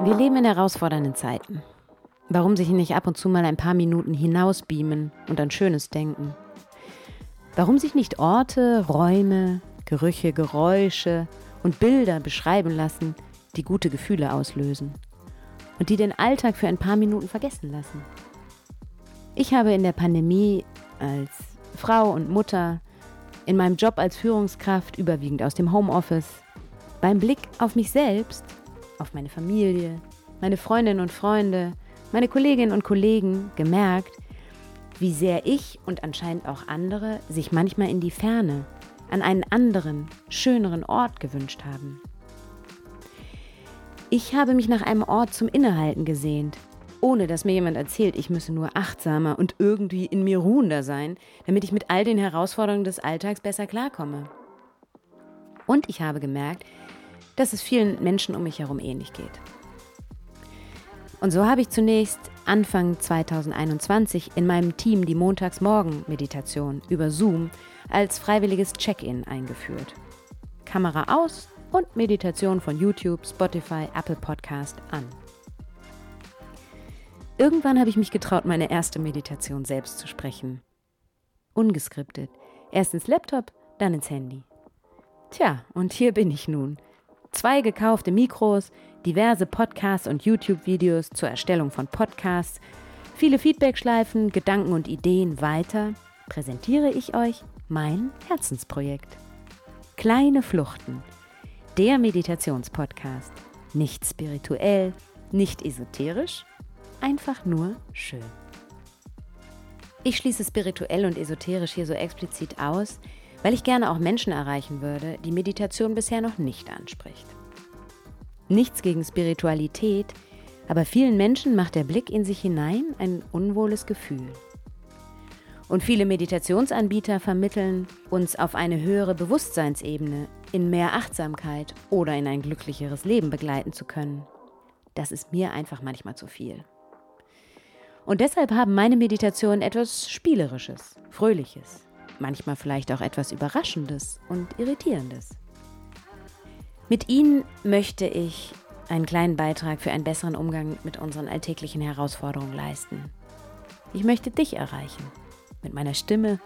Wir leben in herausfordernden Zeiten. Warum sich nicht ab und zu mal ein paar Minuten hinausbeamen und an Schönes denken? Warum sich nicht Orte, Räume, Gerüche, Geräusche und Bilder beschreiben lassen, die gute Gefühle auslösen und die den Alltag für ein paar Minuten vergessen lassen? Ich habe in der Pandemie als Frau und Mutter, in meinem Job als Führungskraft überwiegend aus dem Homeoffice, beim Blick auf mich selbst auf meine Familie, meine Freundinnen und Freunde, meine Kolleginnen und Kollegen gemerkt, wie sehr ich und anscheinend auch andere sich manchmal in die Ferne, an einen anderen, schöneren Ort gewünscht haben. Ich habe mich nach einem Ort zum Innehalten gesehnt, ohne dass mir jemand erzählt, ich müsse nur achtsamer und irgendwie in mir ruhender sein, damit ich mit all den Herausforderungen des Alltags besser klarkomme. Und ich habe gemerkt, dass es vielen Menschen um mich herum ähnlich geht. Und so habe ich zunächst Anfang 2021 in meinem Team die Montagsmorgen-Meditation über Zoom als freiwilliges Check-in eingeführt. Kamera aus und Meditation von YouTube, Spotify, Apple Podcast an. Irgendwann habe ich mich getraut, meine erste Meditation selbst zu sprechen. Ungeskriptet. Erst ins Laptop, dann ins Handy. Tja, und hier bin ich nun zwei gekaufte Mikros, diverse Podcasts und YouTube-Videos zur Erstellung von Podcasts, viele Feedbackschleifen, Gedanken und Ideen weiter, präsentiere ich euch mein Herzensprojekt. Kleine Fluchten, der Meditationspodcast. Nicht spirituell, nicht esoterisch, einfach nur schön. Ich schließe spirituell und esoterisch hier so explizit aus, weil ich gerne auch Menschen erreichen würde, die Meditation bisher noch nicht anspricht. Nichts gegen Spiritualität, aber vielen Menschen macht der Blick in sich hinein ein unwohles Gefühl. Und viele Meditationsanbieter vermitteln uns auf eine höhere Bewusstseinsebene, in mehr Achtsamkeit oder in ein glücklicheres Leben begleiten zu können. Das ist mir einfach manchmal zu viel. Und deshalb haben meine Meditationen etwas Spielerisches, Fröhliches, manchmal vielleicht auch etwas Überraschendes und Irritierendes. Mit Ihnen möchte ich einen kleinen Beitrag für einen besseren Umgang mit unseren alltäglichen Herausforderungen leisten. Ich möchte dich erreichen. Mit meiner Stimme,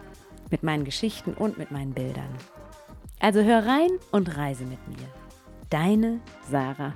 mit meinen Geschichten und mit meinen Bildern. Also hör rein und reise mit mir. Deine Sarah.